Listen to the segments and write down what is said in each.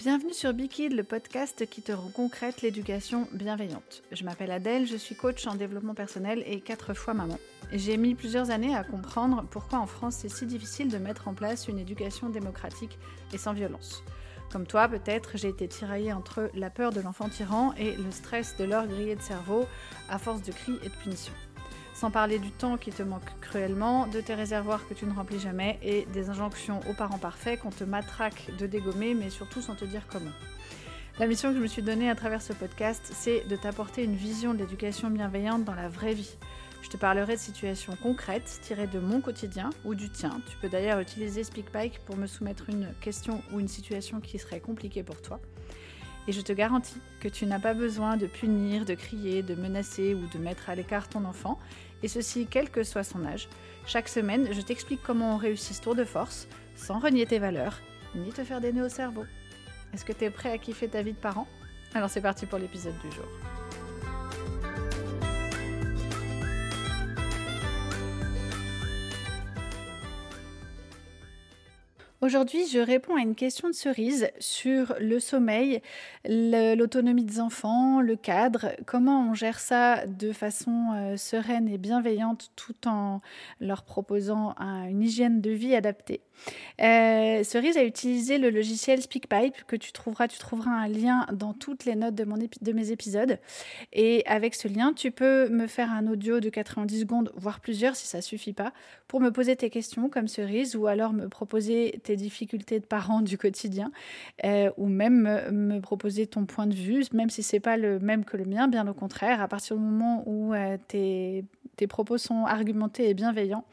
Bienvenue sur Bikid, le podcast qui te rend concrète l'éducation bienveillante. Je m'appelle Adèle, je suis coach en développement personnel et quatre fois maman. J'ai mis plusieurs années à comprendre pourquoi en France c'est si difficile de mettre en place une éducation démocratique et sans violence. Comme toi, peut-être, j'ai été tiraillée entre la peur de l'enfant tyran et le stress de l'heure grillée de cerveau à force de cris et de punitions. Sans parler du temps qui te manque cruellement, de tes réservoirs que tu ne remplis jamais et des injonctions aux parents parfaits qu'on te matraque de dégommer, mais surtout sans te dire comment. La mission que je me suis donnée à travers ce podcast, c'est de t'apporter une vision de l'éducation bienveillante dans la vraie vie. Je te parlerai de situations concrètes tirées de mon quotidien ou du tien. Tu peux d'ailleurs utiliser SpeakPike pour me soumettre une question ou une situation qui serait compliquée pour toi. Et je te garantis que tu n'as pas besoin de punir, de crier, de menacer ou de mettre à l'écart ton enfant, et ceci quel que soit son âge. Chaque semaine, je t'explique comment on réussit ce tour de force, sans renier tes valeurs, ni te faire des nœuds au cerveau. Est-ce que tu es prêt à kiffer ta vie de parent? Alors c'est parti pour l'épisode du jour. Aujourd'hui, je réponds à une question de cerise sur le sommeil, l'autonomie des enfants, le cadre, comment on gère ça de façon euh, sereine et bienveillante tout en leur proposant une hygiène de vie adaptée? Euh, cerise a utilisé le logiciel SpeakPipe que tu trouveras, tu trouveras un lien dans toutes les notes de, mon mes épisodes. Et avec ce lien, tu peux me faire un audio de 90 secondes, voire plusieurs si ça suffit pas, pour me poser tes questions comme cerise ou alors me proposer tes difficultés de parents du quotidien euh, ou même me, proposer ton point de vue, même si c'est pas le même que le mien, bien au contraire, à partir du moment où euh, tes, tes propos sont argumentés et bienveillants,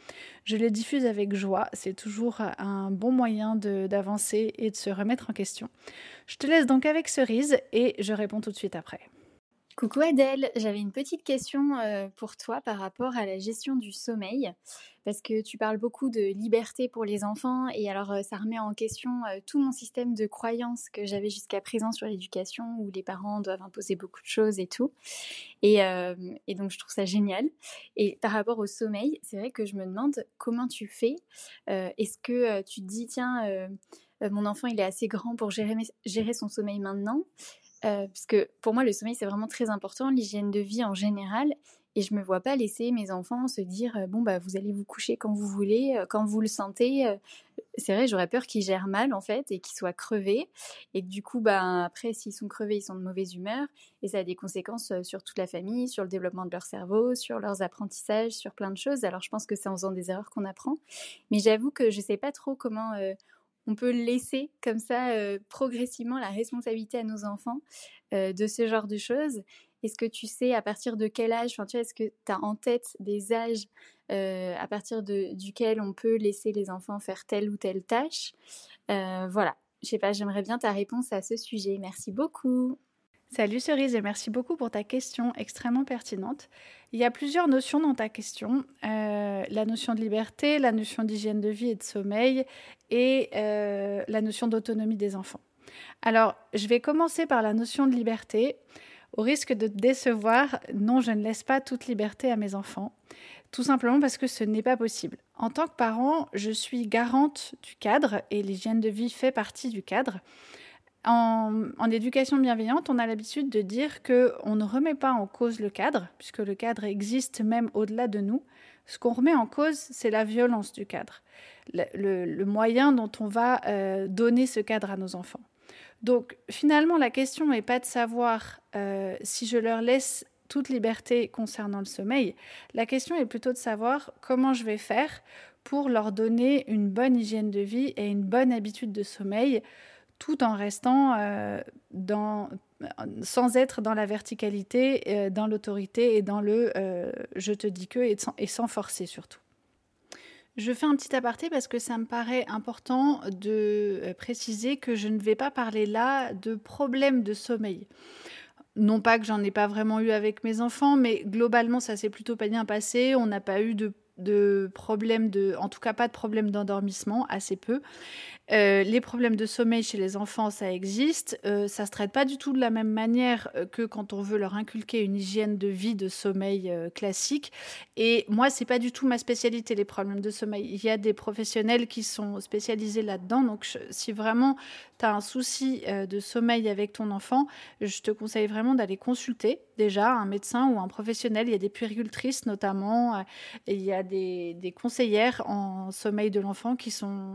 je les diffuse avec joie. C'est toujours un bon moyen d'avancer et de se remettre en question. Je te laisse donc avec Cerise et je réponds tout de suite après. Coucou Adèle, j'avais une petite question euh, pour toi par rapport à la gestion du sommeil, parce que tu parles beaucoup de liberté pour les enfants, et alors euh, ça remet en question euh, tout mon système de croyances que j'avais jusqu'à présent sur l'éducation, où les parents doivent imposer beaucoup de choses et tout. Et, donc je trouve ça génial. Et par rapport au sommeil, c'est vrai que je me demande comment tu fais. Est-ce que tu te dis, tiens, mon enfant il est assez grand pour gérer son sommeil maintenant? Euh, parce que pour moi, le sommeil, c'est vraiment très important, l'hygiène de vie en général. Et je me vois pas laisser mes enfants se dire euh, bon bah vous allez vous coucher quand vous voulez, euh, quand vous le sentez. C'est vrai, j'aurais peur qu'ils gèrent mal en fait et qu'ils soient crevés. Et du coup, bah après, s'ils sont crevés, ils sont de mauvaise humeur et ça a des conséquences sur toute la famille, sur le développement de leur cerveau, sur leurs apprentissages, sur plein de choses. Alors je pense que c'est en faisant des erreurs qu'on apprend. Mais j'avoue que je sais pas trop comment on peut laisser comme ça euh, progressivement la responsabilité à nos enfants euh, de ce genre de choses. Est-ce que tu sais à partir de quel âge, enfin, tu est-ce que tu as en tête des âges euh, à partir de, duquel on peut laisser les enfants faire telle ou telle tâche? Voilà, je sais pas, j'aimerais bien ta réponse à ce sujet. Merci beaucoup. Salut Cerise et merci beaucoup pour ta question extrêmement pertinente. Il y a plusieurs notions dans ta question. Euh, la notion de liberté, la notion d'hygiène de vie et de sommeil et euh, la notion d'autonomie des enfants. Alors, je vais commencer par la notion de liberté. Au risque de te décevoir, non, je ne laisse pas toute liberté à mes enfants. Tout simplement parce que ce n'est pas possible. En tant que parent, je suis garante du cadre et l'hygiène de vie fait partie du cadre. En, éducation bienveillante, on a l'habitude de dire qu'on ne remet pas en cause le cadre, puisque le cadre existe même au-delà de nous. Ce qu'on remet en cause, c'est la violence du cadre, le, moyen dont on va euh, donner ce cadre à nos enfants. Donc finalement, la question n'est pas de savoir euh, si je leur laisse toute liberté concernant le sommeil. La question est plutôt de savoir comment je vais faire pour leur donner une bonne hygiène de vie et une bonne habitude de sommeil tout en restant euh, sans être dans la verticalité, euh, dans l'autorité et dans le euh, je te dis que et sans, et sans, forcer surtout. Je fais un petit aparté parce que ça me paraît important de préciser que je ne vais pas parler là de problèmes de sommeil. Non pas que j'en ai pas vraiment eu avec mes enfants, mais globalement ça s'est plutôt pas bien passé. On n'a pas eu de de problèmes de, en tout cas pas de problèmes d'endormissement, assez peu. Euh, les problèmes de sommeil chez les enfants, ça existe. Euh, ça se traite pas du tout de la même manière euh, que quand on veut leur inculquer une hygiène de vie, de sommeil classique. Et moi, c'est pas du tout ma spécialité, les problèmes de sommeil. Il y a des professionnels qui sont spécialisés là-dedans. Donc, si vraiment tu as un souci de sommeil avec ton enfant, je te conseille vraiment d'aller consulter déjà un médecin ou un professionnel. Il y a des puéricultrices notamment, il y a des, conseillères en sommeil de l'enfant qui sont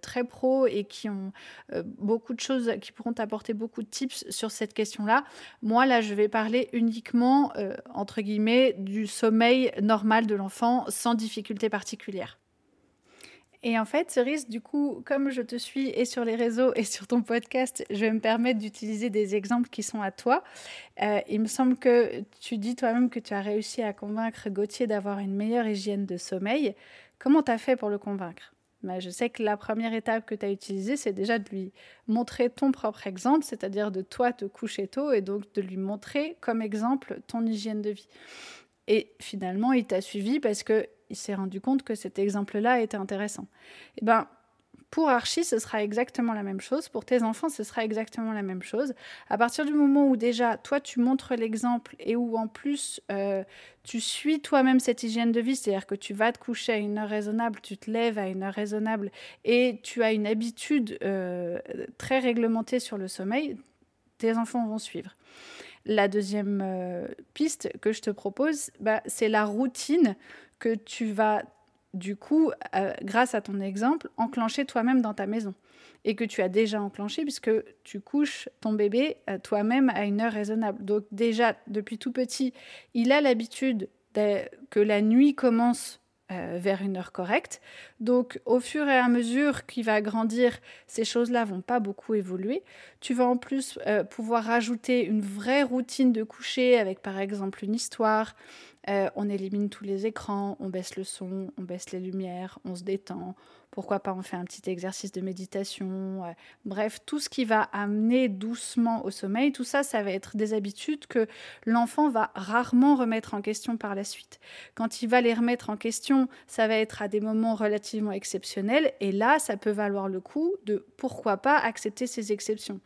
très pro et qui ont euh, beaucoup de choses, qui pourront t'apporter beaucoup de tips sur cette question-là. Moi, là, je vais parler uniquement, euh, entre guillemets, du sommeil normal de l'enfant sans difficulté particulière. Et en fait, Cerise, du coup, comme je te suis et sur les réseaux et sur ton podcast, je vais me permettre d'utiliser des exemples qui sont à toi. Euh, il me semble que tu dis toi-même que tu as réussi à convaincre Gauthier d'avoir une meilleure hygiène de sommeil. Comment tu as fait pour le convaincre? Mais je sais que la première étape que tu as utilisée, c'est déjà de lui montrer ton propre exemple, c'est-à-dire de toi te coucher tôt et donc de lui montrer comme exemple ton hygiène de vie. Et finalement, il t'a suivi parce qu'il s'est rendu compte que cet exemple-là était intéressant. Et eh ben, pour Archie, ce sera exactement la même chose. Pour tes enfants, ce sera exactement la même chose. À partir du moment où déjà, toi, tu montres l'exemple et où en plus, euh, tu suis toi-même cette hygiène de vie, c'est-à-dire que tu vas te coucher à une heure raisonnable, tu te lèves à une heure raisonnable et tu as une habitude euh, très réglementée sur le sommeil, tes enfants vont suivre. La deuxième euh, piste que je te propose, bah, c'est la routine que tu vas du coup, euh, grâce à ton exemple, enclencher toi-même dans ta maison. Et que tu as déjà enclenché puisque tu couches ton bébé euh, toi-même à une heure raisonnable. Donc déjà, depuis tout petit, il a l'habitude que la nuit commence euh, vers une heure correcte. Donc au fur et à mesure qu'il va grandir, ces choses-là vont pas beaucoup évoluer. Tu vas en plus pouvoir rajouter une vraie routine de coucher avec par exemple une histoire, euh, on élimine tous les écrans, on baisse le son, on baisse les lumières, on se détend. Pourquoi pas on fait un petit exercice de méditation. Euh, bref, tout ce qui va amener doucement au sommeil, tout ça, ça va être des habitudes que l'enfant va rarement remettre en question par la suite. Quand il va les remettre en question, ça va être à des moments relativement exceptionnels. Et là, ça peut valoir le coup de pourquoi pas accepter ces exceptions.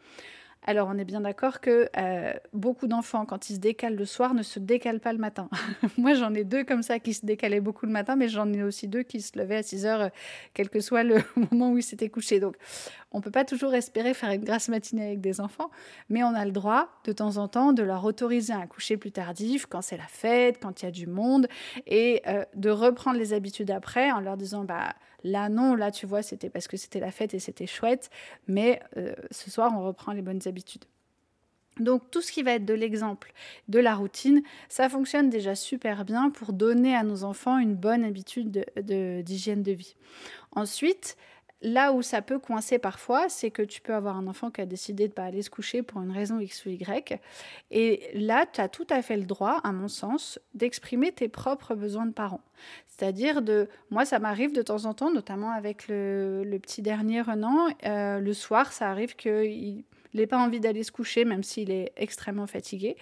Alors, on est bien d'accord que euh, beaucoup d'enfants, quand ils se décalent le soir, ne se décalent pas le matin. Moi, j'en ai deux comme ça qui se décalaient beaucoup le matin, mais j'en ai aussi deux qui se levaient à 6 heures, euh, quel que soit le moment où ils s'étaient couchés. Donc, on ne peut pas toujours espérer faire une grasse matinée avec des enfants, mais on a le droit, de temps en temps, de leur autoriser un coucher plus tardif, quand c'est la fête, quand il y a du monde, et euh, de reprendre les habitudes après en leur disant, bah, Là, non, là, tu vois, c'était parce que c'était la fête et c'était chouette, mais euh, ce soir, on reprend les bonnes habitudes. Donc tout ce qui va être de l'exemple, de la routine, ça fonctionne déjà super bien pour donner à nos enfants une bonne habitude d'hygiène de, vie. Ensuite, Là où ça peut coincer parfois, c'est que tu peux avoir un enfant qui a décidé de pas aller se coucher pour une raison X ou Y. Et là, tu as tout à fait le droit, à mon sens, d'exprimer tes propres besoins de parents. C'est-à-dire de... Moi, ça m'arrive de temps en temps, notamment avec le, petit dernier Renan, euh, le soir, ça arrive qu'il n'ait pas envie d'aller se coucher, même s'il est extrêmement fatigué.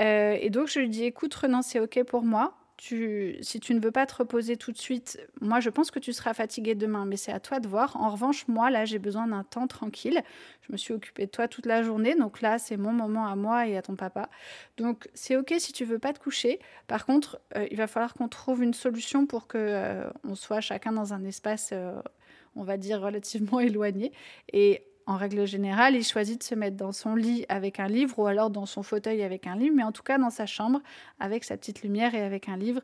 Euh, et donc, je lui dis, écoute, Renan, c'est OK pour moi si tu ne veux pas te reposer tout de suite, moi je pense que tu seras fatigué demain, mais c'est à toi de voir. En revanche, moi là j'ai besoin d'un temps tranquille. Je me suis occupée de toi toute la journée, donc là c'est mon moment à moi et à ton papa. Donc c'est ok si tu veux pas te coucher. Par contre, euh, il va falloir qu'on trouve une solution pour que euh, on soit chacun dans un espace, euh, on va dire relativement éloigné. Et en règle générale, il choisit de se mettre dans son lit avec un livre ou alors dans son fauteuil avec un livre, mais en tout cas dans sa chambre avec sa petite lumière et avec un livre.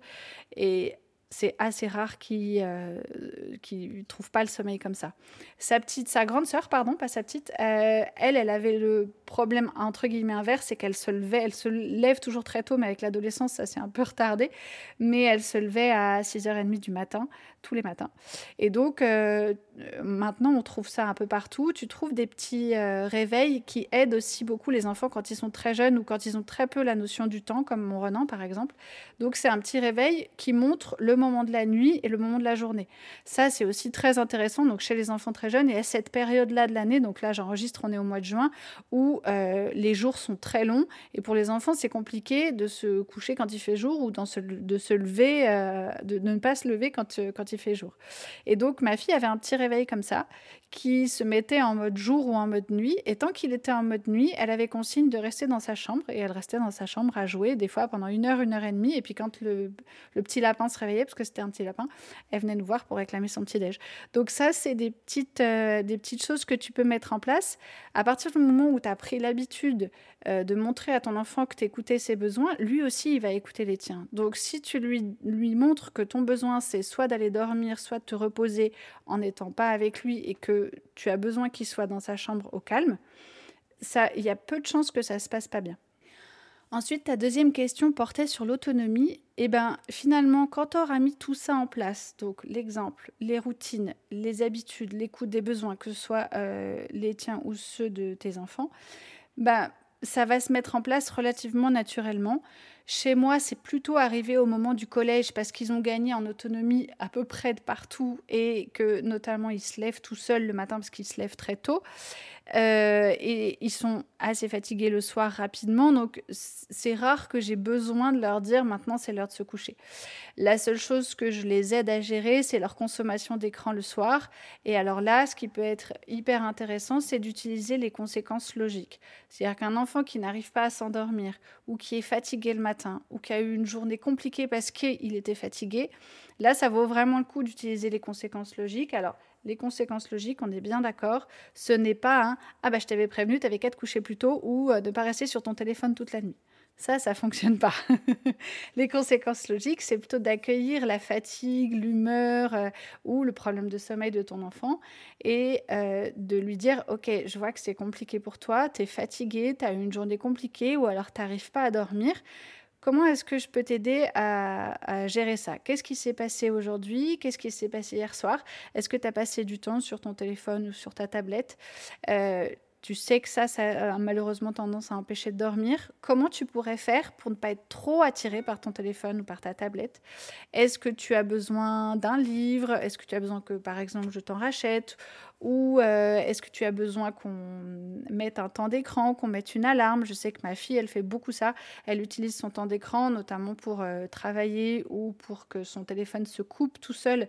Et c'est assez rare qu'il ne euh, trouve pas le sommeil comme ça. Sa petite, sa grande sœur, pardon, pas sa petite, euh, elle, elle avait le problème entre guillemets inverse, c'est qu'elle se levait, elle se lève toujours très tôt, mais avec l'adolescence, ça s'est un peu retardé, mais elle se levait à 6h30 du matin. Tous les matins. Et donc, euh, maintenant, on trouve ça un peu partout. Tu trouves des petits euh, réveils qui aident aussi beaucoup les enfants quand ils sont très jeunes ou quand ils ont très peu la notion du temps, comme mon Renan, par exemple. Donc, c'est un petit réveil qui montre le moment de la nuit et le moment de la journée. Ça, c'est aussi très intéressant. Donc, chez les enfants très jeunes, et à cette période-là de l'année, donc là, j'enregistre, on est au mois de juin, où euh, les jours sont très longs. Et pour les enfants, c'est compliqué de se coucher quand il fait jour ou de se lever, de, ne pas se lever quand, quand fait jour. Et donc, ma fille avait un petit réveil comme ça, qui se mettait en mode jour ou en mode nuit. Et tant qu'il était en mode nuit, elle avait consigne de rester dans sa chambre. Et elle restait dans sa chambre à jouer, des fois pendant une heure, une heure et demie. Et puis, quand le, le petit lapin se réveillait, parce que c'était un petit lapin, elle venait nous voir pour réclamer son petit-déj. Donc, ça, c'est des, petites euh, des petites choses que tu peux mettre en place. À partir du moment où tu as pris l'habitude euh, de montrer à ton enfant que tu écoutais ses besoins, lui aussi, il va écouter les tiens. Donc, si tu lui, lui montres que ton besoin, c'est soit d'aller dormir, soit de te reposer en n'étant pas avec lui et que tu as besoin qu'il soit dans sa chambre au calme, il y a peu de chances que ça se passe pas bien. Ensuite, ta deuxième question portait sur l'autonomie. Et eh ben finalement, quand tu auras mis tout ça en place, donc l'exemple, les routines, les habitudes, l'écoute des besoins, que ce soit euh, les tiens ou ceux de tes enfants, ben ça va se mettre en place relativement naturellement. Chez moi, c'est plutôt arrivé au moment du collège parce qu'ils ont gagné en autonomie à peu près de partout et que notamment ils se lèvent tout seuls le matin parce qu'ils se lèvent très tôt. Euh, et ils sont assez fatigués le soir rapidement, donc c'est rare que j'ai besoin de leur dire maintenant c'est l'heure de se coucher. La seule chose que je les aide à gérer, c'est leur consommation d'écran le soir. Et alors là, ce qui peut être hyper intéressant, c'est d'utiliser les conséquences logiques. C'est-à-dire qu'un enfant qui n'arrive pas à s'endormir, ou qui est fatigué le matin, ou qui a eu une journée compliquée parce qu'il était fatigué, là, ça vaut vraiment le coup d'utiliser les conséquences logiques. Alors, les conséquences logiques, on est bien d'accord. Ce n'est pas Ah bah je t'avais prévenu, t'avais qu'à te coucher plus tôt ou euh, de ne pas rester sur ton téléphone toute la nuit. Ça, ça fonctionne pas. les conséquences logiques, c'est plutôt d'accueillir la fatigue, l'humeur euh, ou le problème de sommeil de ton enfant et euh, de lui dire Ok, je vois que c'est compliqué pour toi, tu es fatigué, tu as eu une journée compliquée ou alors tu n'arrives pas à dormir. Comment est-ce que je peux t'aider à, gérer ça? Qu'est-ce qui s'est passé aujourd'hui? Qu'est-ce qui s'est passé hier soir? Est-ce que tu as passé du temps sur ton téléphone ou sur ta tablette? Euh, tu sais que ça, ça a malheureusement tendance à empêcher de dormir. Comment tu pourrais faire pour ne pas être trop attiré par ton téléphone ou par ta tablette? Est-ce que tu as besoin d'un livre? Est-ce que tu as besoin que, par exemple, je t'en rachète? Ou euh, est-ce que tu as besoin qu'on mette un temps d'écran, qu'on mette une alarme? Je sais que ma fille, elle fait beaucoup ça. Elle utilise son temps d'écran notamment pour euh, travailler ou pour que son téléphone se coupe tout seul,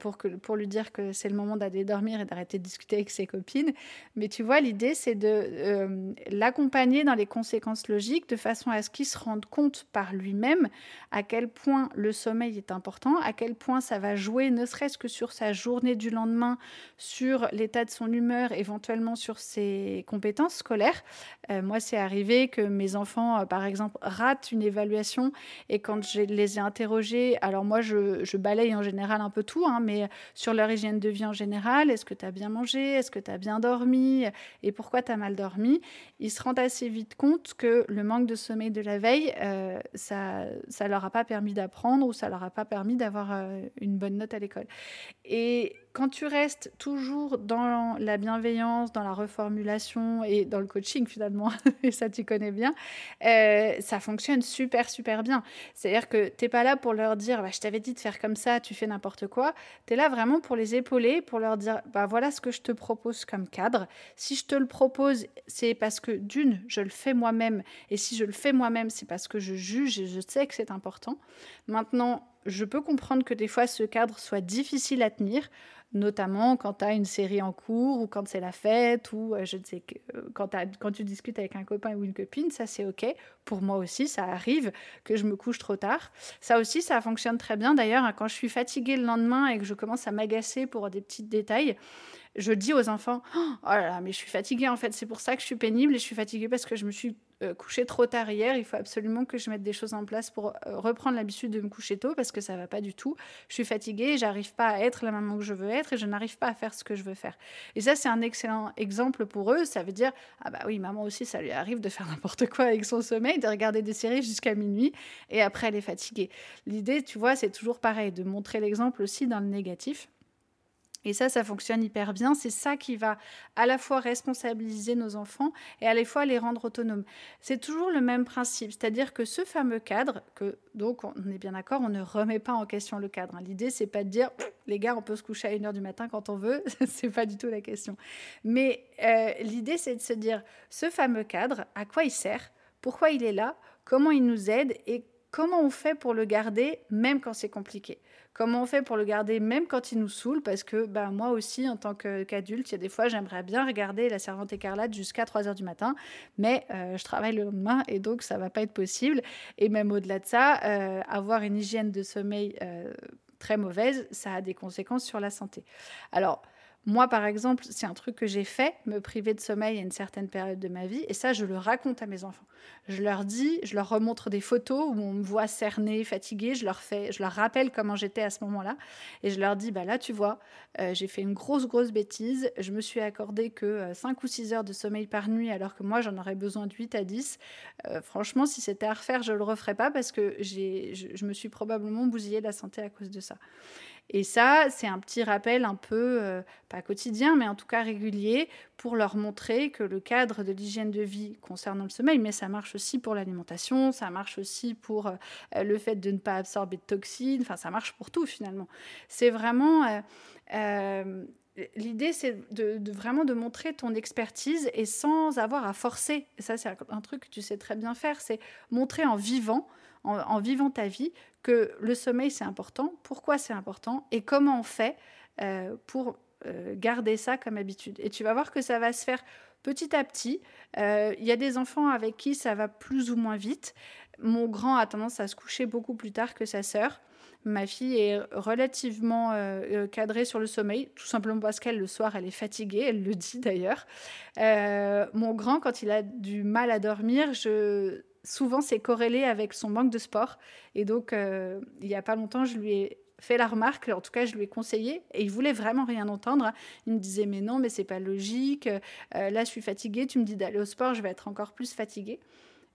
pour, que, pour lui dire que c'est le moment d'aller dormir et d'arrêter de discuter avec ses copines. Mais tu vois, l'idée, c'est de euh, l'accompagner dans les conséquences logiques de façon à ce qu'il se rende compte par lui-même à quel point le sommeil est important, à quel point ça va jouer ne serait-ce que sur sa journée du lendemain, sur l'état de son humeur, éventuellement sur ses compétences scolaires. Euh, moi, c'est arrivé que mes enfants, euh, par exemple, ratent une évaluation et quand je les ai interrogés, alors moi, je, balaye en général un peu tout, hein, mais sur leur hygiène de vie en général, est-ce que tu as bien mangé, est-ce que tu as bien dormi? Et pourquoi tu as mal dormi, ils se rendent assez vite compte que le manque de sommeil de la veille, euh, ça ne leur a pas permis d'apprendre ou ça leur a pas permis d'avoir une bonne note à l'école. Et quand tu restes toujours dans la bienveillance, dans la reformulation et dans le coaching finalement, et ça tu connais bien, euh, ça fonctionne super super bien. C'est-à-dire que tu n'es pas là pour leur dire bah, je t'avais dit de faire comme ça, tu fais n'importe quoi. Tu es là vraiment pour les épauler, pour leur dire bah, voilà ce que je te propose comme cadre. Si je te le propose, c'est parce que d'une, je le fais moi-même. Et si je le fais moi-même, c'est parce que je juge et je sais que c'est important. Maintenant, je peux comprendre que des fois ce cadre soit difficile à tenir notamment quand tu as une série en cours ou quand c'est la fête ou euh, je ne sais euh, quand, quand tu discutes avec un copain ou une copine, ça c'est ok. Pour moi aussi, ça arrive que je me couche trop tard. Ça aussi, ça fonctionne très bien. D'ailleurs, hein, quand je suis fatiguée le lendemain et que je commence à m'agacer pour des petits détails, je dis aux enfants Oh là là, mais je suis fatiguée en fait, c'est pour ça que je suis pénible et je suis fatiguée parce que je me suis euh, couchée trop tard hier. Il faut absolument que je mette des choses en place pour euh, reprendre l'habitude de me coucher tôt parce que ça va pas du tout. Je suis fatiguée, j'arrive pas à être la maman que je veux être et je n'arrive pas à faire ce que je veux faire. Et ça, c'est un excellent exemple pour eux. Ça veut dire Ah bah oui, maman aussi, ça lui arrive de faire n'importe quoi avec son sommeil, de regarder des séries jusqu'à minuit et après elle est fatiguée. L'idée, tu vois, c'est toujours pareil, de montrer l'exemple aussi dans le négatif. Et ça, ça fonctionne hyper bien. C'est ça qui va à la fois responsabiliser nos enfants et à la fois les rendre autonomes. C'est toujours le même principe, c'est-à-dire que ce fameux cadre, que donc on est bien d'accord, on ne remet pas en question le cadre. Hein. L'idée, c'est pas de dire les gars, on peut se coucher à 1h du matin quand on veut, c'est pas du tout la question. Mais euh, l'idée, c'est de se dire ce fameux cadre, à quoi il sert, pourquoi il est là, comment il nous aide? Et comment on fait pour le garder même quand c'est compliqué? Comment on fait pour le garder même quand il nous saoule? Parce que bah, moi aussi, en tant qu'adulte, il y a des fois, j'aimerais bien regarder La Servante écarlate jusqu'à 3 heures du matin, mais euh, je travaille le lendemain et donc ça va pas être possible. Et même au-delà de ça, euh, avoir une hygiène de sommeil euh, très mauvaise, ça a des conséquences sur la santé. Alors, moi, par exemple, c'est un truc que j'ai fait, me priver de sommeil à une certaine période de ma vie, et ça, je le raconte à mes enfants. Je leur dis, je leur remontre des photos où on me voit cernée, fatiguée, je leur fais, je leur rappelle comment j'étais à ce moment-là, et je leur dis, bah là, tu vois, euh, j'ai fait une grosse, grosse bêtise, je me suis accordé que 5 euh, ou 6 heures de sommeil par nuit, alors que moi, j'en aurais besoin de 8 à 10. Euh, franchement, si c'était à refaire, je le referais pas parce que je, je me suis probablement bousillé la santé à cause de ça. Et ça, c'est un petit rappel un peu, euh, pas quotidien, mais en tout cas régulier, pour leur montrer que le cadre de l'hygiène de vie concernant le sommeil, mais ça marche aussi pour l'alimentation, ça marche aussi pour euh, le fait de ne pas absorber de toxines, enfin ça marche pour tout finalement. C'est vraiment... Euh, l'idée, c'est de, vraiment de montrer ton expertise et sans avoir à forcer. Ça, c'est un truc que tu sais très bien faire, c'est montrer en vivant en, vivant ta vie que le sommeil c'est important, pourquoi c'est important et comment on fait euh, pour euh, garder ça comme habitude. Et tu vas voir que ça va se faire petit à petit. Euh, il y a des enfants avec qui ça va plus ou moins vite. Mon grand a tendance à se coucher beaucoup plus tard que sa sœur. Ma fille est relativement cadrée sur le sommeil, tout simplement parce qu'elle, le soir, elle est fatiguée, elle le dit d'ailleurs. mon grand, quand il a du mal à dormir, je souvent c'est corrélé avec son manque de sport. Et donc, euh, il n'y a pas longtemps, je lui ai fait la remarque, en tout cas je lui ai conseillé, et il voulait vraiment rien entendre. Il me disait mais non, mais c'est pas logique, euh, là je suis fatiguée, tu me dis d'aller au sport, je vais être encore plus fatiguée.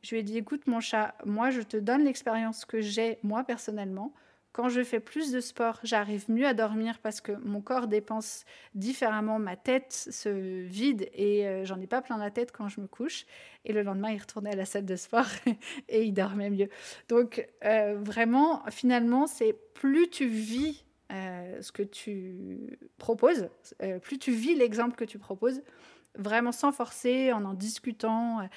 Je lui ai dit écoute mon chat, moi je te donne l'expérience que j'ai moi personnellement. Quand je fais plus de sport, j'arrive mieux à dormir parce que mon corps dépense différemment, ma tête se vide et euh, j'en ai pas plein la tête quand je me couche. Et le lendemain, il retournait à la salle de sport et il dormait mieux. Donc euh, vraiment, finalement, c'est plus tu vis euh, ce que tu proposes, plus tu vis l'exemple que tu proposes, vraiment sans forcer, en en discutant,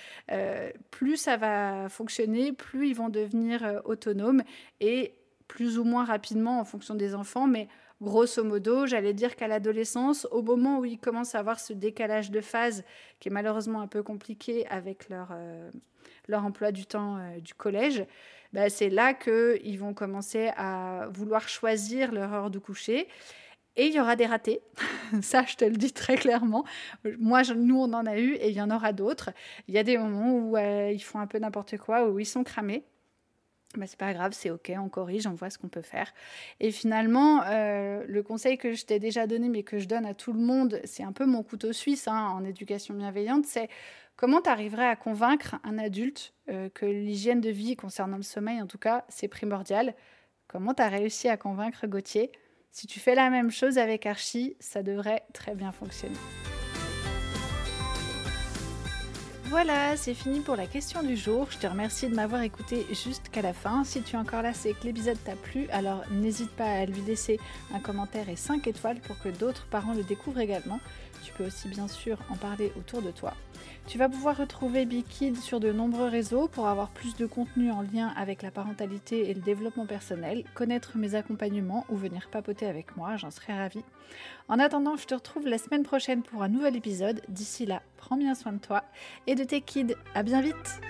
plus ça va fonctionner, plus ils vont devenir autonomes et plus ou moins rapidement en fonction des enfants, mais grosso modo, j'allais dire qu'à l'adolescence, au moment où ils commencent à avoir ce décalage de phase qui est malheureusement un peu compliqué avec leur, euh, leur emploi du temps euh, du collège, bah, c'est là qu'ils vont commencer à vouloir choisir leur heure de coucher. Et il y aura des ratés, ça je te le dis très clairement. Moi, nous, on en a eu et il y en aura d'autres. Il y a des moments où euh, ils font un peu n'importe quoi, où ils sont cramés. Bah, c'est pas grave, c'est ok, on corrige, on voit ce qu'on peut faire. Et finalement, euh, le conseil que je t'ai déjà donné, mais que je donne à tout le monde, c'est un peu mon couteau suisse hein, en éducation bienveillante, c'est comment tu arriverais à convaincre un adulte euh, que l'hygiène de vie concernant le sommeil, en tout cas, c'est primordial. Comment tu as réussi à convaincre Gauthier? Si tu fais la même chose avec Archie, ça devrait très bien fonctionner. Voilà, c'est fini pour la question du jour. Je te remercie de m'avoir écouté jusqu'à la fin. Si tu es encore là, c'est que l'épisode t'a plu, alors n'hésite pas à lui laisser un commentaire et 5 étoiles pour que d'autres parents le découvrent également. Tu peux aussi bien sûr en parler autour de toi. Tu vas pouvoir retrouver Bikid sur de nombreux réseaux pour avoir plus de contenu en lien avec la parentalité et le développement personnel, connaître mes accompagnements ou venir papoter avec moi, j'en serais ravie. En attendant, je te retrouve la semaine prochaine pour un nouvel épisode. D'ici là, prends bien soin de toi et de tes kids. À bien vite!